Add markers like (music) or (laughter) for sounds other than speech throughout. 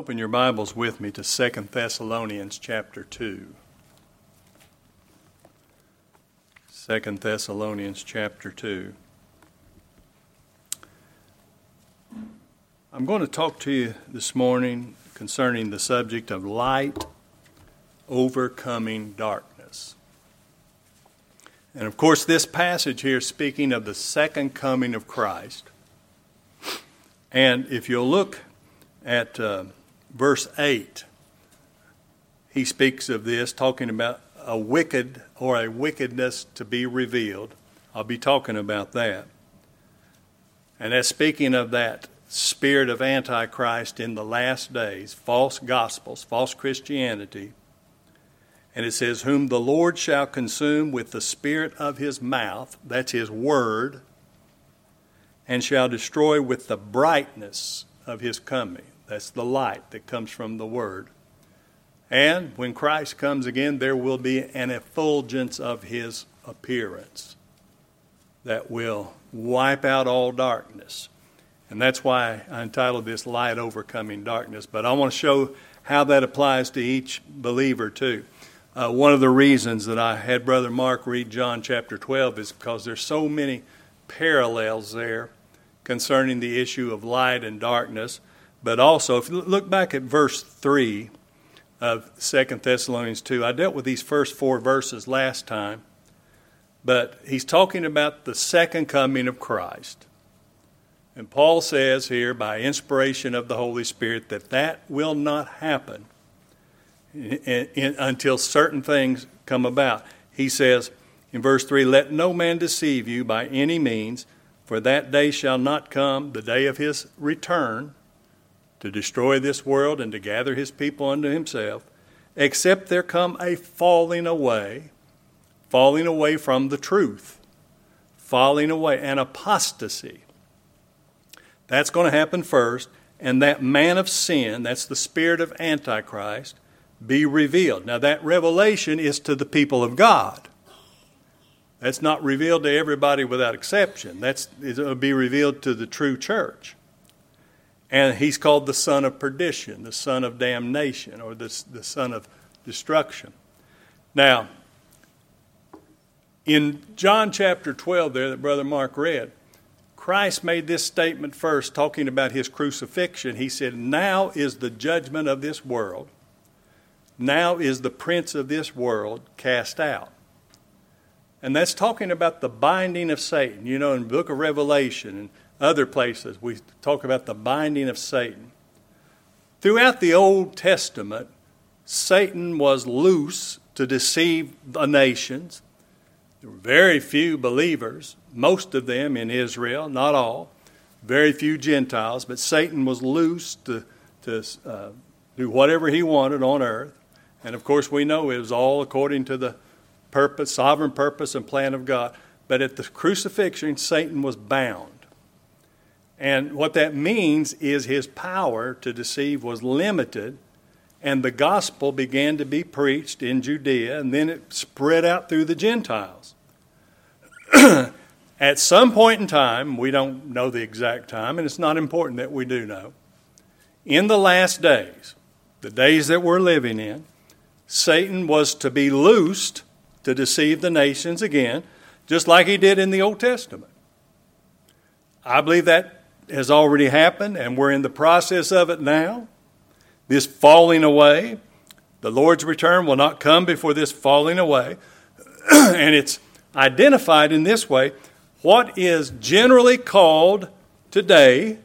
Open your Bibles with me to 2 Thessalonians chapter 2. 2 Thessalonians chapter 2. I'm going to talk to you this morning concerning the subject of light overcoming darkness. And of course, this passage here speaking of the second coming of Christ. And if you'll look at uh, verse 8, he speaks of this, talking about a wicked or a wickedness to be revealed. I'll be talking about that. And that's speaking of that spirit of Antichrist in the last days, false gospels, false Christianity. And it says, Whom the Lord shall consume with the spirit of his mouth, that's his word, and shall destroy with the brightness of his coming. That's the light that comes from the Word. And when Christ comes again, there will be an effulgence of his appearance that will wipe out all darkness. And that's why I entitled this Light Overcoming Darkness. But I want to show how that applies to each believer, too. Uh, one of the reasons that I had Brother Mark read John chapter 12 is because there's so many parallels there concerning the issue of light and darkness. But also, if you look back at verse 3 of 2 Thessalonians 2, I dealt with these first four verses last time, but he's talking about the second coming of Christ. And Paul says here, by inspiration of the Holy Spirit, that that will not happen in, in, until certain things come about. He says in verse 3 Let no man deceive you by any means for that day shall not come, the day of his return, to destroy this world and to gather his people unto himself, except there come a falling away, falling away from the truth, falling away, an apostasy. That's going to happen first, and that man of sin, that's the spirit of Antichrist, be revealed. Now, that revelation is to the people of God. That's not revealed to everybody without exception. That's it'll be revealed to the true church. And he's called the son of perdition, the son of damnation, or the, the son of destruction. Now, in John chapter 12, there that Brother Mark read, Christ made this statement first, talking about his crucifixion. He said, Now is the judgment of this world. Now is the prince of this world cast out. And that's talking about the binding of Satan. You know, in the book of Revelation other places, we talk about the binding of Satan. Throughout the Old Testament, Satan was loose to deceive the nations. There were very few believers, most of them in Israel, not all, very few Gentiles, but Satan was loose to, to uh, do whatever he wanted on earth. And of course, we know it was all according to the purpose, sovereign purpose, and plan of God. But at the crucifixion, Satan was bound. And what that means is his power to deceive was limited, and the gospel began to be preached in Judea, and then it spread out through the Gentiles. (clears throat) At some point in time, we don't know the exact time, and it's not important that we do know. In the last days, the days that we're living in, Satan was to be loosed to deceive the nations again, just like he did in the Old Testament. I believe that has already happened, and we're in the process of it now. This falling away, the Lord's return will not come before this falling away. (clears throat) and it's identified in this way what is generally called today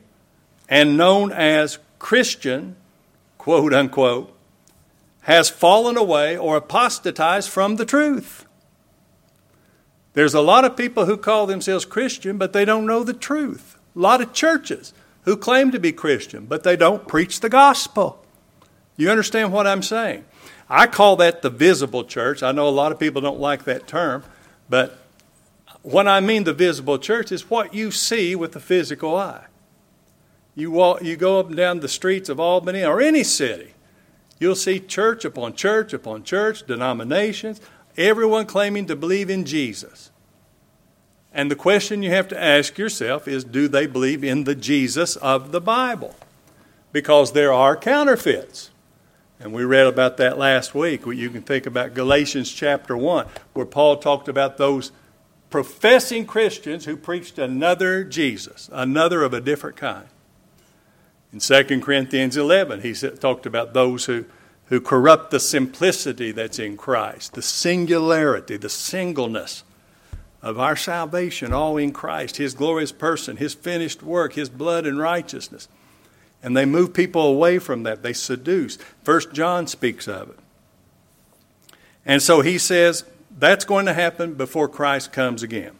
and known as Christian, quote unquote, has fallen away or apostatized from the truth. There's a lot of people who call themselves Christian, but they don't know the truth. A lot of churches who claim to be Christian, but they don't preach the gospel. You understand what I'm saying? I call that the visible church. I know a lot of people don't like that term, but what I mean the visible church is what you see with the physical eye. You walk, you go up and down the streets of Albany or any city, You'll see church upon church upon church, denominations, everyone claiming to believe in Jesus. And the question you have to ask yourself is do they believe in the Jesus of the Bible? because there are counterfeits. And we read about that last week. You can think about Galatians chapter 1, where Paul talked about those professing Christians who preached another Jesus, another of a different kind. In 2 Corinthians 11, he talked about those who, who corrupt the simplicity that's in Christ, the singularity, the singleness of our salvation, all in Christ, His glorious person, His finished work, His blood and righteousness. And they move people away from that. They seduce. First John speaks of it. And so he says that's going to happen before Christ comes again.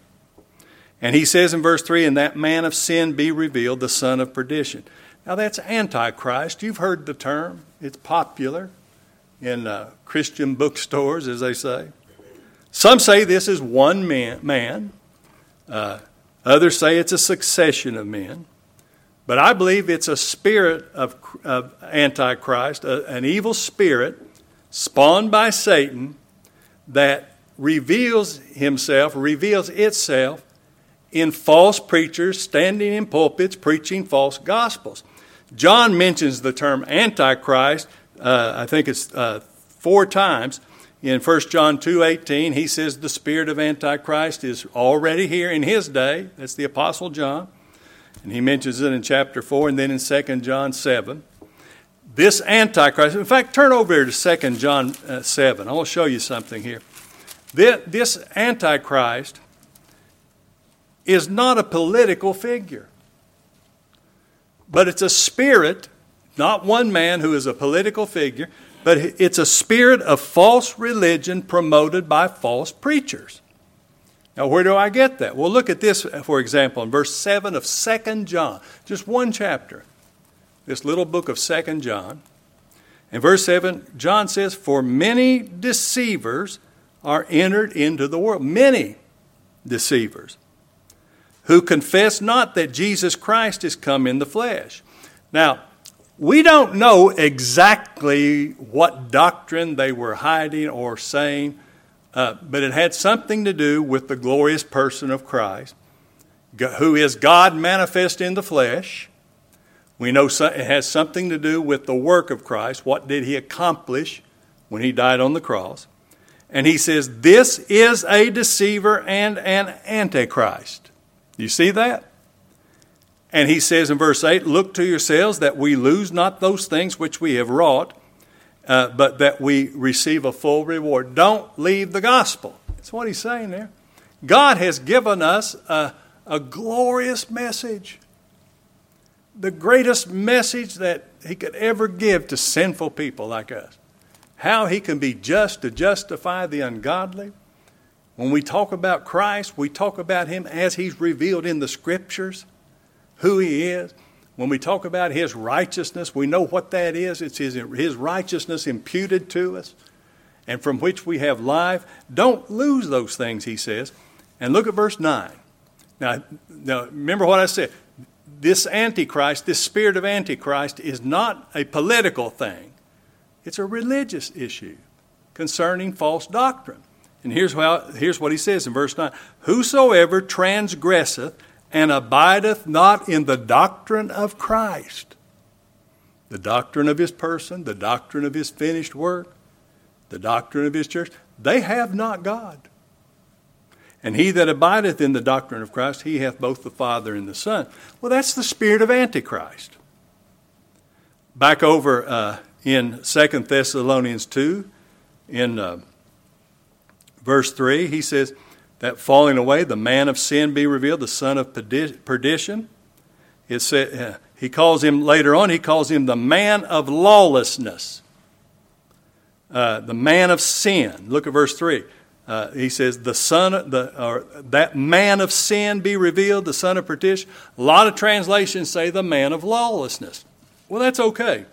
And he says in verse 3 And that man of sin be revealed, the son of perdition. Now that's Antichrist. You've heard the term, it's popular in uh, Christian bookstores, as they say. Some say this is one man, man. Uh, others say it's a succession of men. But I believe it's a spirit of, of Antichrist, a, an evil spirit spawned by Satan that reveals himself, reveals itself in false preachers standing in pulpits preaching false gospels. John mentions the term Antichrist, uh, I think it's uh, four times. In 1 John 2:18, he says the spirit of Antichrist is already here in his day. That's the Apostle John. And he mentions it in chapter 4 and then in 2 John 7. This Antichrist, in fact, turn over here to 2 John uh, 7. I want to show you something here. This Antichrist is not a political figure, but it's a spirit, not one man who is a political figure, but it's a spirit of false religion promoted by false preachers. Now, where do I get that? Well, look at this, for example, in verse 7 of 2 John, just one chapter, this little book of 2 John. In verse 7, John says, For many deceivers are entered into the world. Many deceivers who confess not that Jesus Christ is come in the flesh. Now, we don't know exactly what doctrine they were hiding or saying uh, but it had something to do with the glorious person of Christ, who is God manifest in the flesh. We know it has something to do with the work of Christ. What did he accomplish when he died on the cross? And he says, This is a deceiver and an antichrist. You see that? And he says in verse 8, Look to yourselves that we lose not those things which we have wrought uh, but that we receive a full reward. Don't leave the gospel. That's what he's saying there. God has given us a, a glorious message, the greatest message that he could ever give to sinful people like us. How he can be just to justify the ungodly. When we talk about Christ, we talk about him as he's revealed in the scriptures, who he is. When we talk about His righteousness, we know what that is. It's His, his righteousness imputed to us and from which we have life. Don't lose those things, He says. And look at verse 9. Now, now remember what I said. This Antichrist, this spirit of Antichrist, is not a political thing, it's a religious issue concerning false doctrine. And here's, how, here's what he says in verse 9 Whosoever transgresseth and abideth not in the doctrine of Christ, the doctrine of his person, the doctrine of his finished work, the doctrine of his church, they have not God. And he that abideth in the doctrine of Christ, he hath both the Father and the Son. Well, that's the spirit of Antichrist. Back over uh, in 2 Thessalonians 2, in uh, verse 3, he says, that falling away, the man of sin be revealed, the son of perdition. It said, uh, he calls him later on, he calls him the man of lawlessness, uh, the man of sin. Look at verse 3. Uh, he says, the son, the, or that man of sin be revealed, the son of perdition. A lot of translations say the man of lawlessness. Well, that's okay.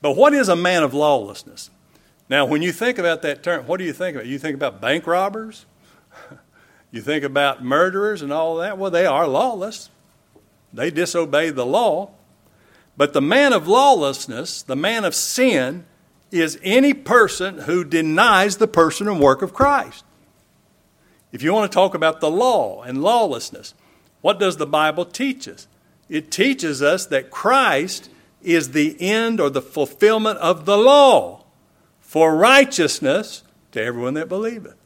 But what is a man of lawlessness? Now, when you think about that term, what do you think about? You think about bank robbers? (laughs) You think about murderers and all that? Well, they are lawless. They disobey the law. But the man of lawlessness, the man of sin, is any person who denies the person and work of Christ. If you want to talk about the law and lawlessness, what does the Bible teach us? it teaches us that Christ is the end or the fulfillment of the law for righteousness to everyone that believeth.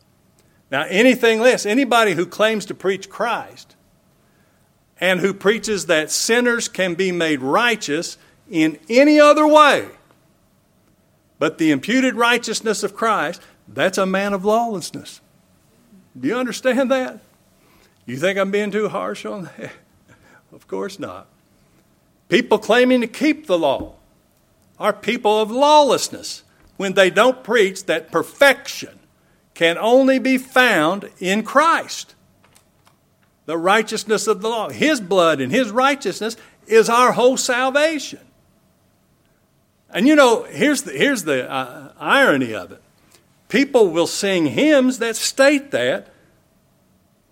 Now, anything less, anybody who claims to preach Christ and who preaches that sinners can be made righteous in any other way but the imputed righteousness of Christ, that's a man of lawlessness. Do you understand that? You think I'm being too harsh on that? (laughs) of course not. People claiming to keep the law are people of lawlessness when they don't preach that perfection can only be found in Christ. The righteousness of the law, His blood and His righteousness is our whole salvation. And you know, here's the, here's the uh, irony of it people will sing hymns that state that,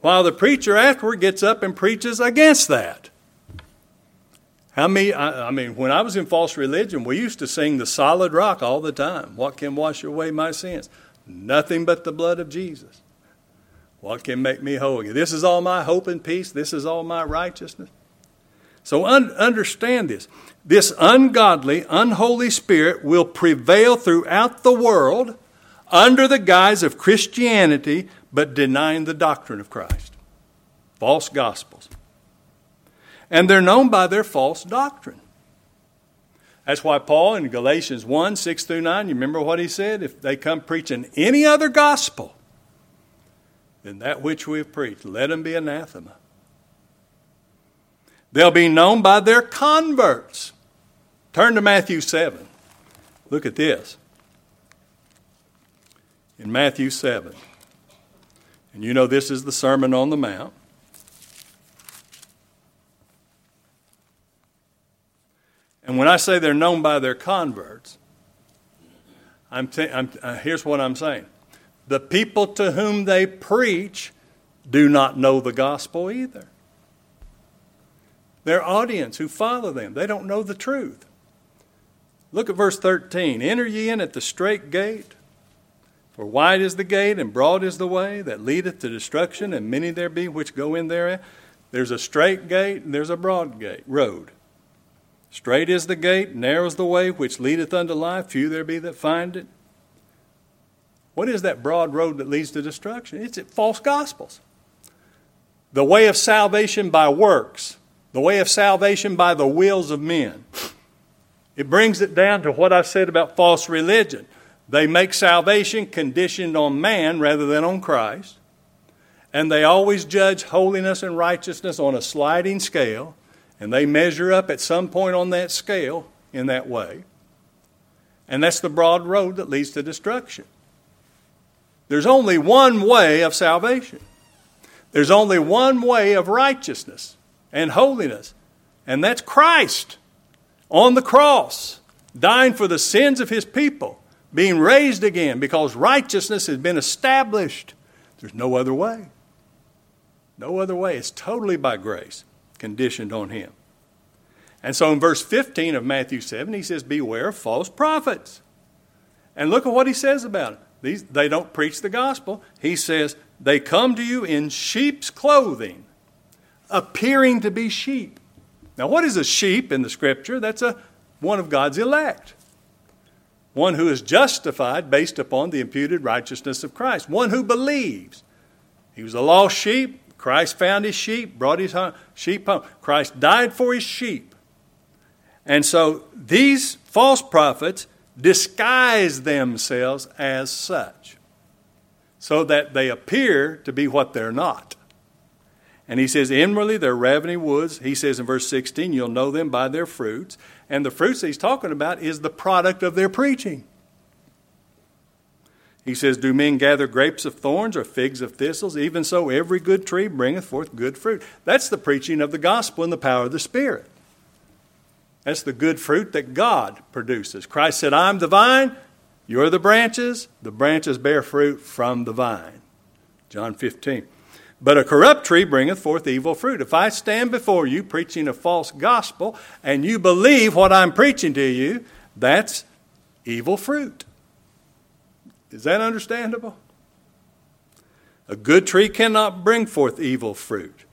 while the preacher afterward gets up and preaches against that. How many, I, I mean, when I was in false religion, we used to sing the solid rock all the time. What can wash away my sins? Nothing but the blood of Jesus. What can make me whole? This is all my hope and peace. This is all my righteousness. So un- understand this. This ungodly, unholy spirit will prevail throughout the world under the guise of Christianity, but denying the doctrine of Christ. False gospels. And they're known by their false doctrine. That's why Paul in Galatians 1 6 through 9, you remember what he said? If they come preaching any other gospel than that which we have preached, let them be anathema. They'll be known by their converts. Turn to Matthew 7. Look at this. In Matthew 7. And you know this is the Sermon on the Mount. And when I say they're known by their converts, I'm, t- I'm uh, here's what I'm saying. The people to whom they preach do not know the gospel either. Their audience who follow them, they don't know the truth. Look at verse 13. Enter ye in at the strait gate, for wide is the gate and broad is the way that leadeth to destruction, and many there be which go in therein. There's a strait gate and there's a broad gate, road. Strait is the gate, narrow is the way which leadeth unto life, few there be that find it. What is that broad road that leads to destruction? It's it false gospels. The way of salvation by works the way of salvation by the wills of men. It brings it down to what I said about false religion. They make salvation conditioned on man rather than on Christ. And they always judge holiness and righteousness on a sliding scale, and they measure up at some point on that scale in that way. And that's the broad road that leads to destruction. There's only one way of salvation. There's only one way of righteousness and holiness. And that's Christ on the cross, dying for the sins of his people, being raised again because righteousness has been established. There's no other way. No other way. It's totally by grace, conditioned on him. And so in verse 15 of Matthew 7, he says, Beware of false prophets. And look at what he says about it. These, they don't preach the gospel. He says, They come to you in sheep's clothing, appearing to be sheep. Now, what is a sheep in the scripture? That's a, one of God's elect. One who is justified based upon the imputed righteousness of Christ. One who believes. He was a lost sheep. Christ found his sheep, brought his sheep home. Christ died for his sheep. And so these false prophets disguise themselves as such so that they appear to be what they're not. And he says, inwardly, they're ravening woods. He says in verse 16, you'll know them by their fruits. And the fruits he's talking about is the product of their preaching. He says, Do men gather grapes of thorns or figs of thistles? Even so, every good tree bringeth forth good fruit. That's the preaching of the gospel and the power of the Spirit. That's the good fruit that God produces. Christ said, I'm the vine, you're the branches. The branches bear fruit from the vine. John 15. But a corrupt tree bringeth forth evil fruit. If I stand before you preaching a false gospel and you believe what I'm preaching to you, that's evil fruit. Is that understandable? A good tree cannot bring forth evil fruit.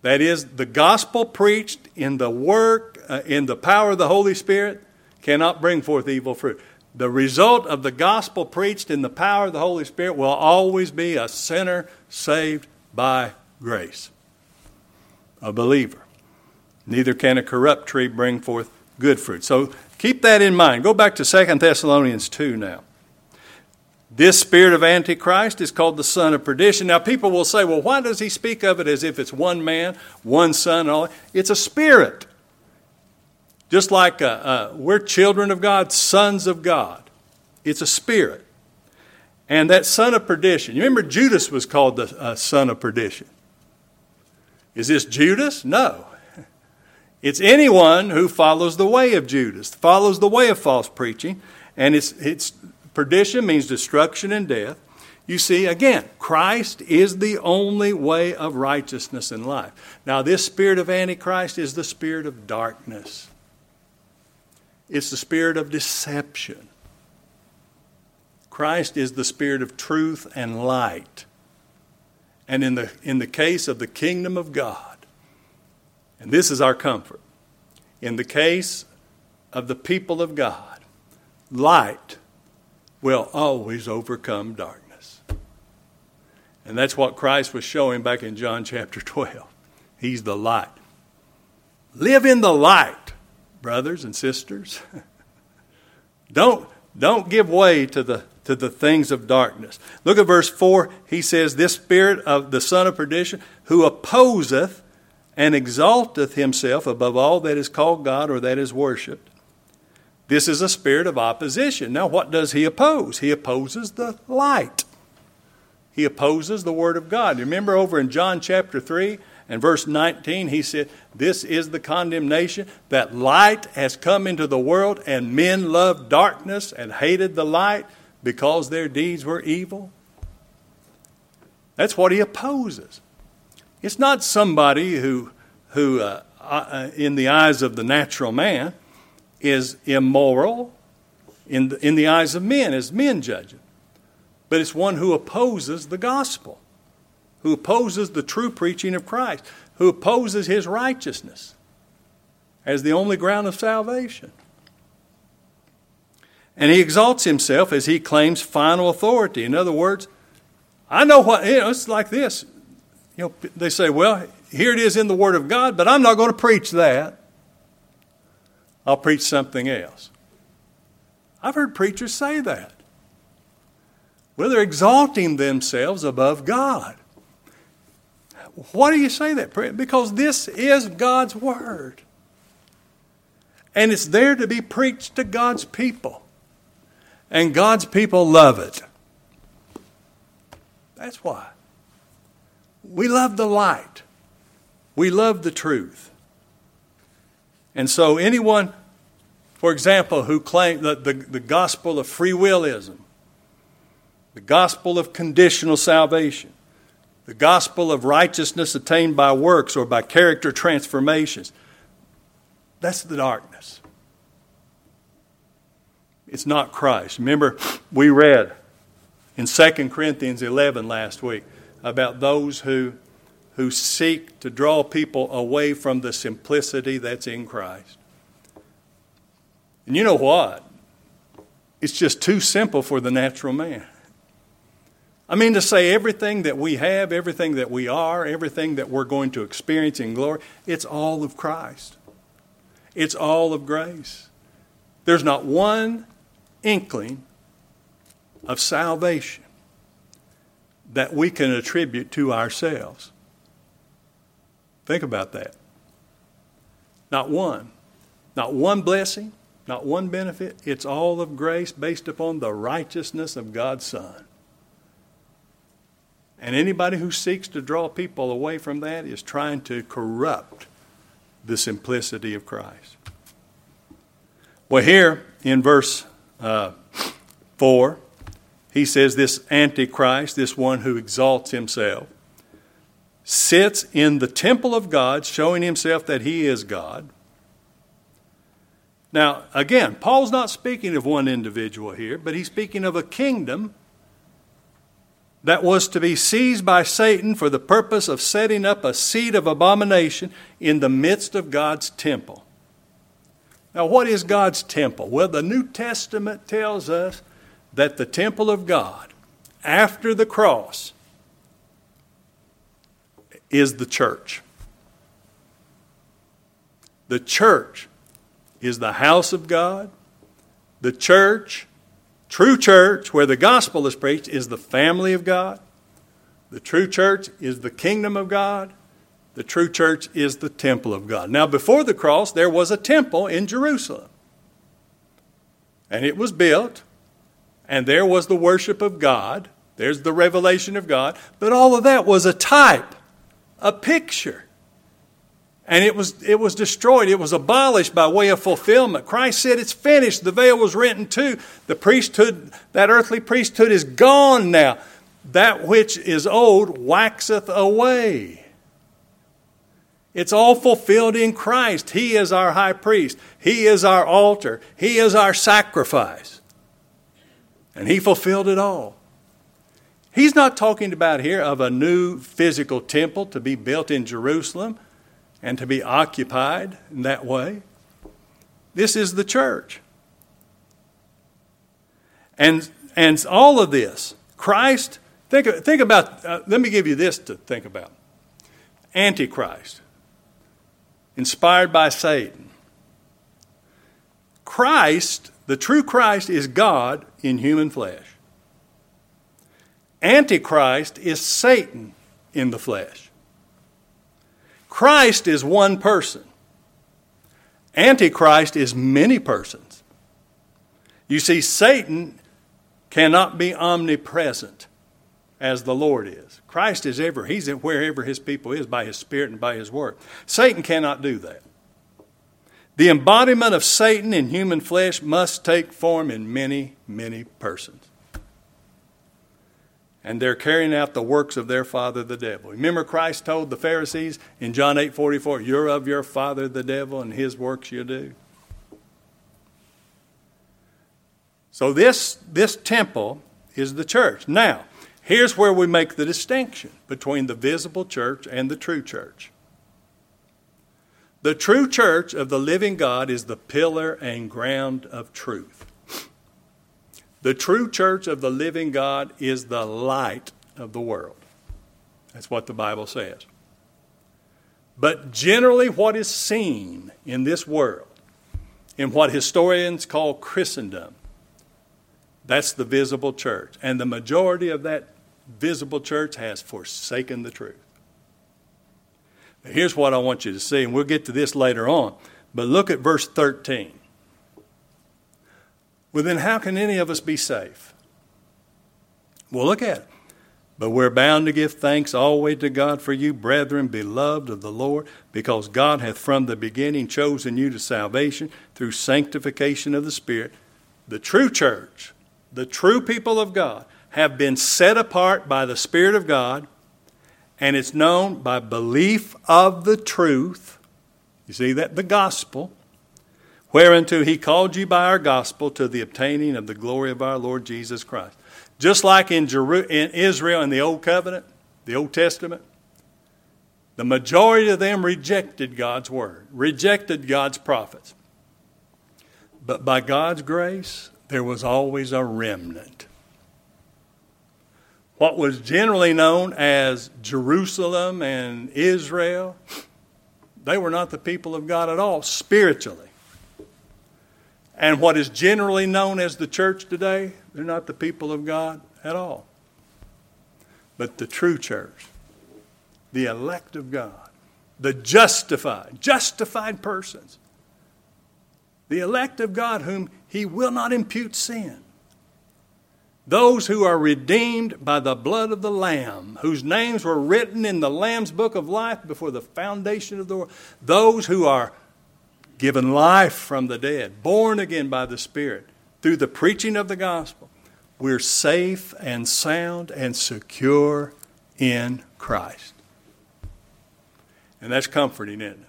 That is, the gospel preached in the work, uh, in the power of the Holy Spirit, cannot bring forth evil fruit. The result of the gospel preached in the power of the Holy Spirit will always be a sinner saved by grace, a believer. Neither can a corrupt tree bring forth good fruit. So keep that in mind. Go back to 2 Thessalonians 2 now. This spirit of Antichrist is called the son of perdition. Now, people will say, well, why does he speak of it as if it's one man, one son, and all? It's a spirit. Just like uh, uh, we're children of God, sons of God. It's a spirit. And that son of perdition, you remember Judas was called the uh, son of perdition. Is this Judas? No. (laughs) It's anyone who follows the way of Judas, follows the way of false preaching, and it's, it's perdition means destruction and death. You see, again, Christ is the only way of righteousness in life. Now, this spirit of Antichrist is the spirit of darkness. It's the spirit of deception. Christ is the spirit of truth and light. And in the, in the case of the kingdom of God, and this is our comfort, in the case of the people of God, light will always overcome darkness. And that's what Christ was showing back in John chapter 12. He's the light. Live in the light brothers and sisters. (laughs) don't, don't give way to the, to the things of darkness. Look at verse 4. He says, This spirit of the son of perdition, who opposeth and exalteth himself above all that is called God or that is worshipped. This is a spirit of opposition. Now, what does he oppose? He opposes the light. He opposes the Word of God. Remember over in John chapter 3, and verse 19, he said, This is the condemnation that light has come into the world, and men loved darkness and hated the light because their deeds were evil. That's what he opposes. It's not somebody who, who uh, uh, in the eyes of the natural man, is immoral in the, in the eyes of men, as men judge it. But it's one who opposes the gospel who opposes the true preaching of Christ, who opposes his righteousness as the only ground of salvation. And he exalts himself as he claims final authority. In other words, I know what, you know, it's like this. You know, they say, well, here it is in the Word of God, but I'm not going to preach that. I'll preach something else. I've heard preachers say that. Well, they're exalting themselves above God. Why do you say that? Because this is God's Word. And it's there to be preached to God's people. And God's people love it. That's why. We love the light, we love the truth. And so, anyone, for example, who claims the, the, the gospel of free willism, the gospel of conditional salvation, the gospel of righteousness attained by works or by character transformations. That's the darkness. It's not Christ. Remember, we read in 2 Corinthians 11 last week about those who, who seek to draw people away from the simplicity that's in Christ. And you know what? It's just too simple for the natural man. I mean, to say everything that we have, everything that we are, everything that we're going to experience in glory, it's all of Christ. It's all of grace. There's not one inkling of salvation that we can attribute to ourselves. Think about that. Not one. Not one blessing, not one benefit. It's all of grace based upon the righteousness of God's Son. And anybody who seeks to draw people away from that is trying to corrupt the simplicity of Christ. Well, here in verse uh, 4, he says this Antichrist, this one who exalts himself, sits in the temple of God, showing himself that he is God. Now, again, Paul's not speaking of one individual here, but he's speaking of a kingdom that was to be seized by Satan for the purpose of setting up a seat of abomination in the midst of God's temple. Now, what is God's temple? Well, the New Testament tells us that the temple of God, after the cross, is the church. The church is the house of God. The church, true church, where the gospel is preached, is the family of God. The true church is the kingdom of God. The true church is the temple of God. Now, before the cross, there was a temple in Jerusalem. And it was built, and there was the worship of God. There's the revelation of God. But all of that was a type, a picture and it was, it was destroyed. It was abolished by way of fulfillment. Christ said, It's finished. The veil was rent in two. The priesthood, that earthly priesthood, is gone now. That which is old waxeth away. It's all fulfilled in Christ. He is our high priest, He is our altar, He is our sacrifice. And He fulfilled it all. He's not talking about here of a new physical temple to be built in Jerusalem and to be occupied in that way. This is the church. And, and all of this, Christ, think, think about, uh, let me give you this to think about Antichrist, inspired by Satan. Christ, the true Christ, is God in human flesh. Antichrist is Satan in the flesh. Christ is one person. Antichrist is many persons. You see, Satan cannot be omnipresent as the Lord is. Christ is ever, he's wherever his people is by his spirit and by his word. Satan cannot do that. The embodiment of Satan in human flesh must take form in many, many persons and they're carrying out the works of their father the devil. Remember Christ told the Pharisees in John 8 44, You're of your father the devil, and his works you do. So this, this temple is the church. Now, here's where we make the distinction between the visible church and the true church. The true church of the living God is the pillar and ground of truth. The true church of the living God is the light of the world. That's what the Bible says. But generally, what is seen in this world, in what historians call Christendom, that's the visible church. And the majority of that visible church has forsaken the truth. Now, here's what I want you to see, and we'll get to this later on. But look at verse 13. Well, then how can any of us be safe? Well, look at it. But we're bound to give thanks always to God for you, brethren, beloved of the Lord, because God hath from the beginning chosen you to salvation through sanctification of the Spirit. The true church, the true people of God, have been set apart by the Spirit of God, and it's known by belief of the truth. You see that? The gospel whereunto he called you by our gospel to the obtaining of the glory of our Lord Jesus Christ. Just like in, Jeru- in Israel in the Old Covenant, the Old Testament, the majority of them rejected God's word, rejected God's prophets. But by God's grace, there was always a remnant. What was generally known as Jerusalem and Israel, they were not the people of God at all, spiritually. And what is generally known as the church today, they're not the people of God at all. But the true church, the elect of God, the justified, justified persons, the elect of God whom he will not impute sin. Those who are redeemed by the blood of the Lamb, whose names were written in the Lamb's book of life before the foundation of the world. Those who are given life from the dead, born again by the Spirit, through the preaching of the gospel, we're safe and sound and secure in Christ. And that's comforting, isn't it?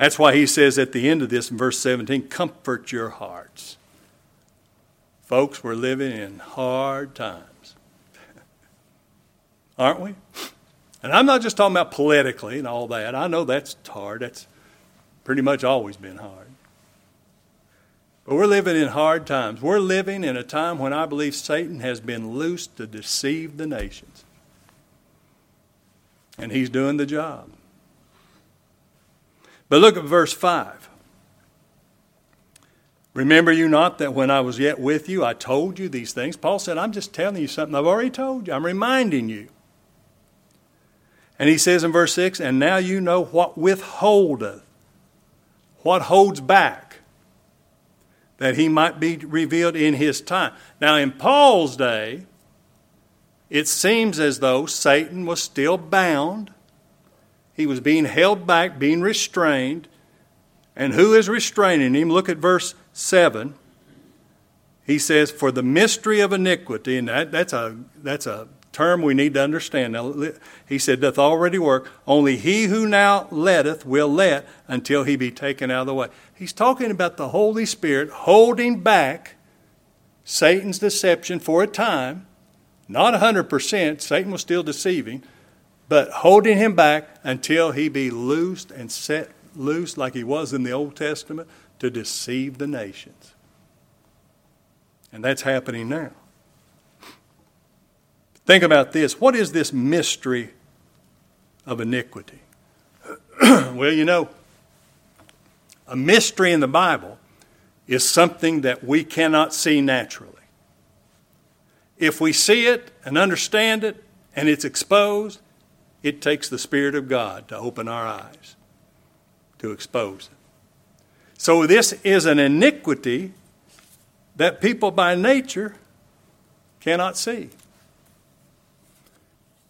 That's why he says at the end of this in verse 17, comfort your hearts. Folks, we're living in hard times. (laughs) aren't we? And I'm not just talking about politically and all that. I know that's hard. That's pretty much always been hard. But we're living in hard times. We're living in a time when I believe Satan has been loosed to deceive the nations. And he's doing the job. But look at verse 5. Remember you not that when I was yet with you, I told you these things? Paul said, I'm just telling you something I've already told you. I'm reminding you. And he says in verse 6, And now you know what withholdeth, what holds back, that he might be revealed in his time. Now, in Paul's day, it seems as though Satan was still bound. He was being held back, being restrained. And who is restraining him? Look at verse 7, he says, For the mystery of iniquity, and that, that's, a, that's a term we need to understand. Now, he said, doth already work. Only he who now letteth will let until he be taken out of the way. He's talking about the Holy Spirit holding back Satan's deception for a time. Not 100%, Satan was still deceiving, but holding him back until he be loosed and set loose like he was in the Old Testament to deceive the nations. And that's happening now. Think about this. What is this mystery of iniquity? (clears throat) well, you know, a mystery in the Bible is something that we cannot see naturally. If we see it and understand it and it's exposed, it takes the Spirit of God to open our eyes, to expose it. So, this is an iniquity that people by nature cannot see.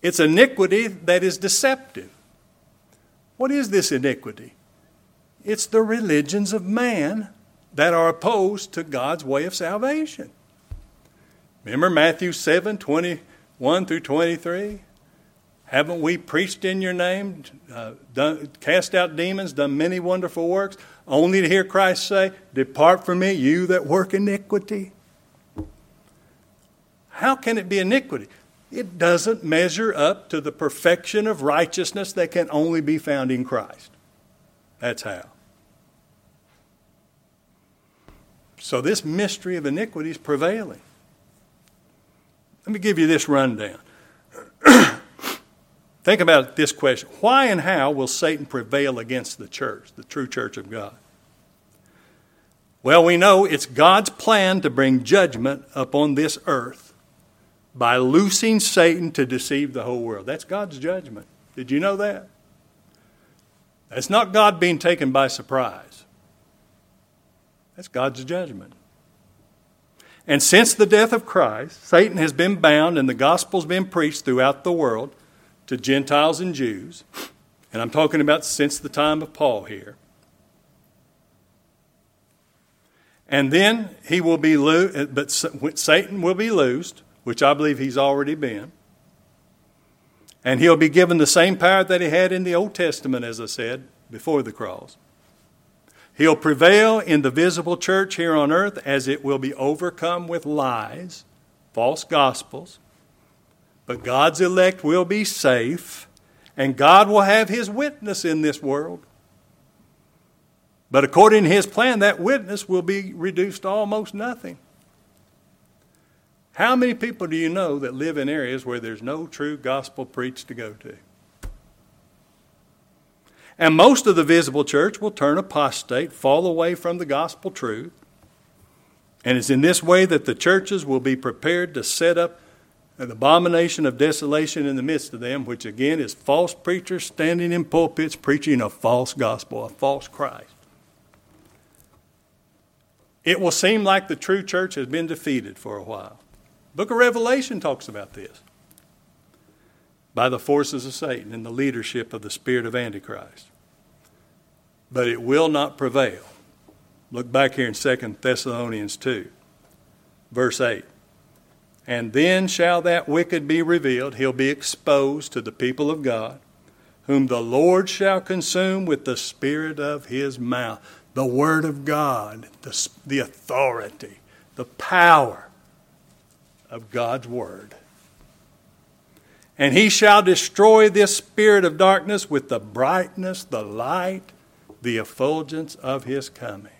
It's iniquity that is deceptive. What is this iniquity? It's the religions of man that are opposed to God's way of salvation. Remember Matthew 7 21 through 23? Haven't we preached in your name, uh, done, cast out demons, done many wonderful works? only to hear Christ say, Depart from me, you that work iniquity. How can it be iniquity? It doesn't measure up to the perfection of righteousness that can only be found in Christ. That's how. So, this mystery of iniquity is prevailing. Let me give you this rundown. (clears throat) Think about this question Why and how will Satan prevail against the church, the true church of God? Well, we know it's God's plan to bring judgment upon this earth by loosing Satan to deceive the whole world. That's God's judgment. Did you know that? That's not God being taken by surprise. That's God's judgment. And since the death of Christ, Satan has been bound and the gospel's been preached throughout the world to Gentiles and Jews. And I'm talking about since the time of Paul here. And then he will be loosed, but Satan will be loosed, which I believe he's already been. And he'll be given the same power that he had in the Old Testament, as I said, before the cross. He'll prevail in the visible church here on earth as it will be overcome with lies, false gospels, but God's elect will be safe, and God will have his witness in this world. But according to his plan, that witness will be reduced to almost nothing. How many people do you know that live in areas where there's no true gospel preached to go to? And most of the visible church will turn apostate, fall away from the gospel truth. And it's in this way that the churches will be prepared to set up an abomination of desolation in the midst of them, which again is false preachers standing in pulpits preaching a false gospel, a false Christ. It will seem like the true church has been defeated for a while. Book of Revelation talks about this by the forces of Satan and the leadership of the spirit of Antichrist. But it will not prevail. Look back here in 2 Thessalonians 2, verse 8. And then shall that wicked be revealed. He'll be exposed to the people of God, whom the Lord shall consume with the spirit of his mouth. The Word of God, the, the authority, the power of God's Word. And he shall destroy this spirit of darkness with the brightness, the light, the effulgence of his coming.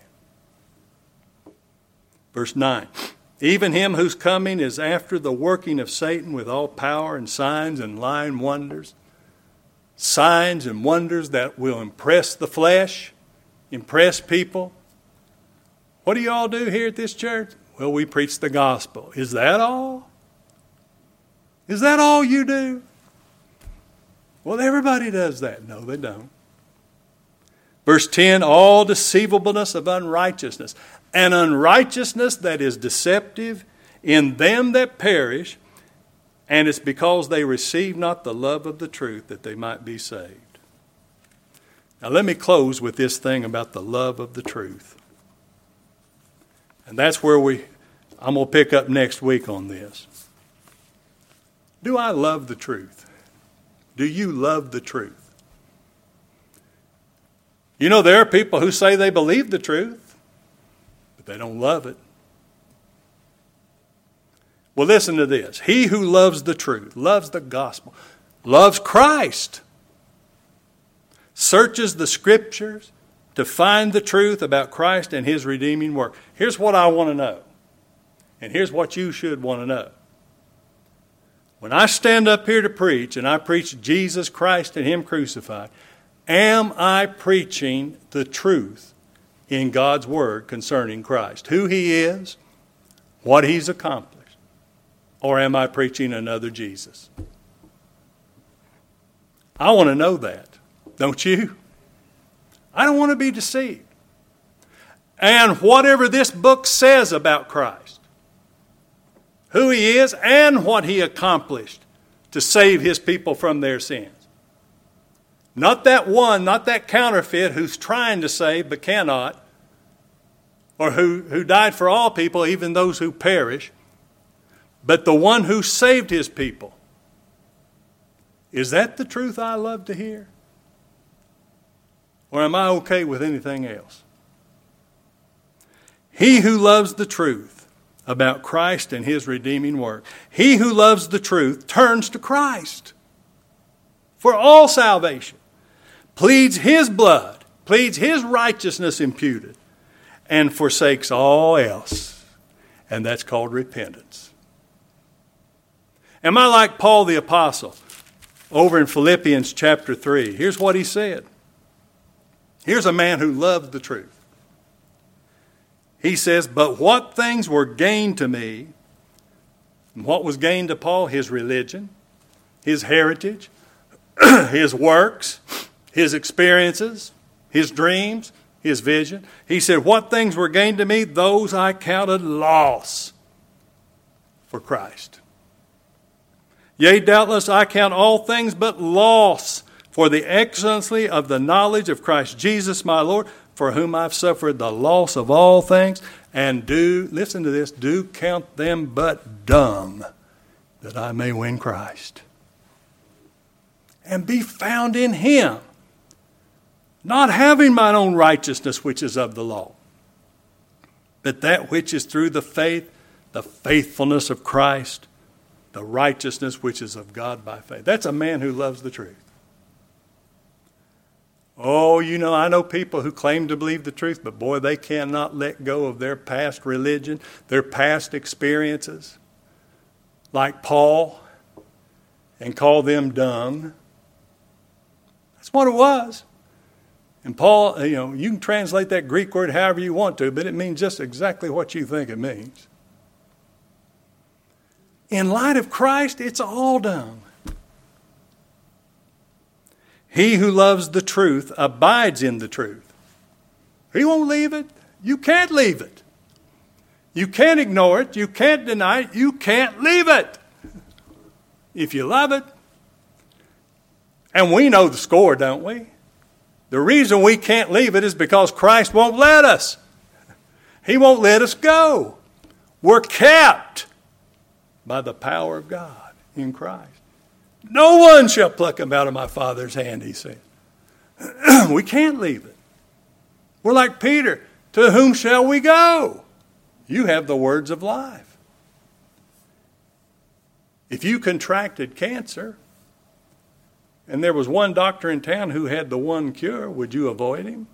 Verse 9 Even him whose coming is after the working of Satan with all power and signs and lying wonders, signs and wonders that will impress the flesh, impress people. What do you all do here at this church? Well, we preach the gospel. Is that all? Is that all you do? Well, everybody does that. No, they don't. Verse 10 all deceivableness of unrighteousness, an unrighteousness that is deceptive in them that perish, and it's because they receive not the love of the truth that they might be saved. Now, let me close with this thing about the love of the truth. And that's where we, I'm going to pick up next week on this. Do I love the truth? Do you love the truth? You know, there are people who say they believe the truth, but they don't love it. Well, listen to this. He who loves the truth, loves the gospel, loves Christ, searches the scriptures to find the truth about Christ and his redeeming work. Here's what I want to know, and here's what you should want to know. When I stand up here to preach and I preach Jesus Christ and Him crucified, am I preaching the truth in God's Word concerning Christ? Who He is, what He's accomplished? Or am I preaching another Jesus? I want to know that, don't you? I don't want to be deceived. And whatever this book says about Christ, who he is and what he accomplished to save his people from their sins. Not that one, not that counterfeit who's trying to save but cannot, or who, who died for all people, even those who perish, but the one who saved his people. Is that the truth I love to hear? Or am I okay with anything else? He who loves the truth about Christ and his redeeming work. He who loves the truth turns to Christ for all salvation, pleads his blood, pleads his righteousness imputed, and forsakes all else. And that's called repentance. Am I like Paul the Apostle over in Philippians chapter 3? Here's what he said. Here's a man who loves the truth. He says, But what things were gained to me, what was gained to Paul? His religion, his heritage, (clears throat) his works, his experiences, his dreams, his vision. He said, What things were gained to me, those I counted loss for Christ. Yea, doubtless I count all things but loss for the excellency of the knowledge of Christ Jesus my Lord for whom I've suffered the loss of all things, and do, listen to this, do count them but dumb, that I may win Christ. And be found in Him, not having mine own righteousness which is of the law, but that which is through the faith, the faithfulness of Christ, the righteousness which is of God by faith. That's a man who loves the truth. Oh, you know, I know people who claim to believe the truth, but boy, they cannot let go of their past religion, their past experiences, like Paul, and call them dung. That's what it was. And Paul, you know, you can translate that Greek word however you want to, but it means just exactly what you think it means. In light of Christ, it's all dung. He who loves the truth abides in the truth. He won't leave it. You can't leave it. You can't ignore it. You can't deny it. You can't leave it. If you love it. And we know the score, don't we? The reason we can't leave it is because Christ won't let us. He won't let us go. We're kept by the power of God in Christ. No one shall pluck him out of my Father's hand, he said. (clears throat) we can't leave it. We're like Peter. To whom shall we go? You have the words of life. If you contracted cancer, and there was one doctor in town who had the one cure, would you avoid him?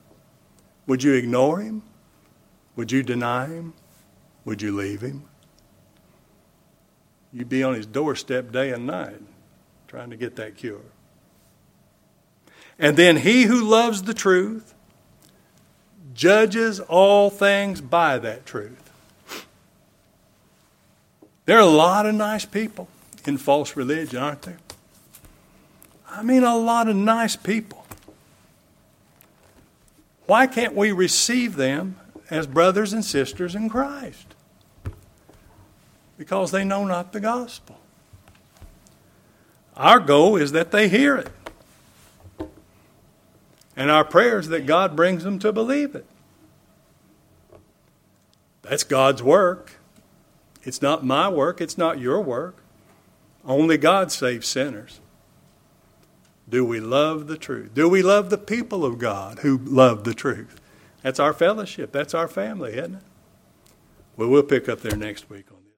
Would you ignore him? Would you deny him? Would you leave him? You'd be on his doorstep day and night trying to get that cure. And then he who loves the truth judges all things by that truth. There are a lot of nice people in false religion, aren't there? I mean, a lot of nice people. Why can't we receive them as brothers and sisters in Christ? Because they know not the gospel. Our goal is that they hear it. And our prayer is that God brings them to believe it. That's God's work. It's not my work, it's not your work. Only God saves sinners. Do we love the truth? Do we love the people of God who love the truth? That's our fellowship. That's our family, isn't it? Well, we'll pick up there next week on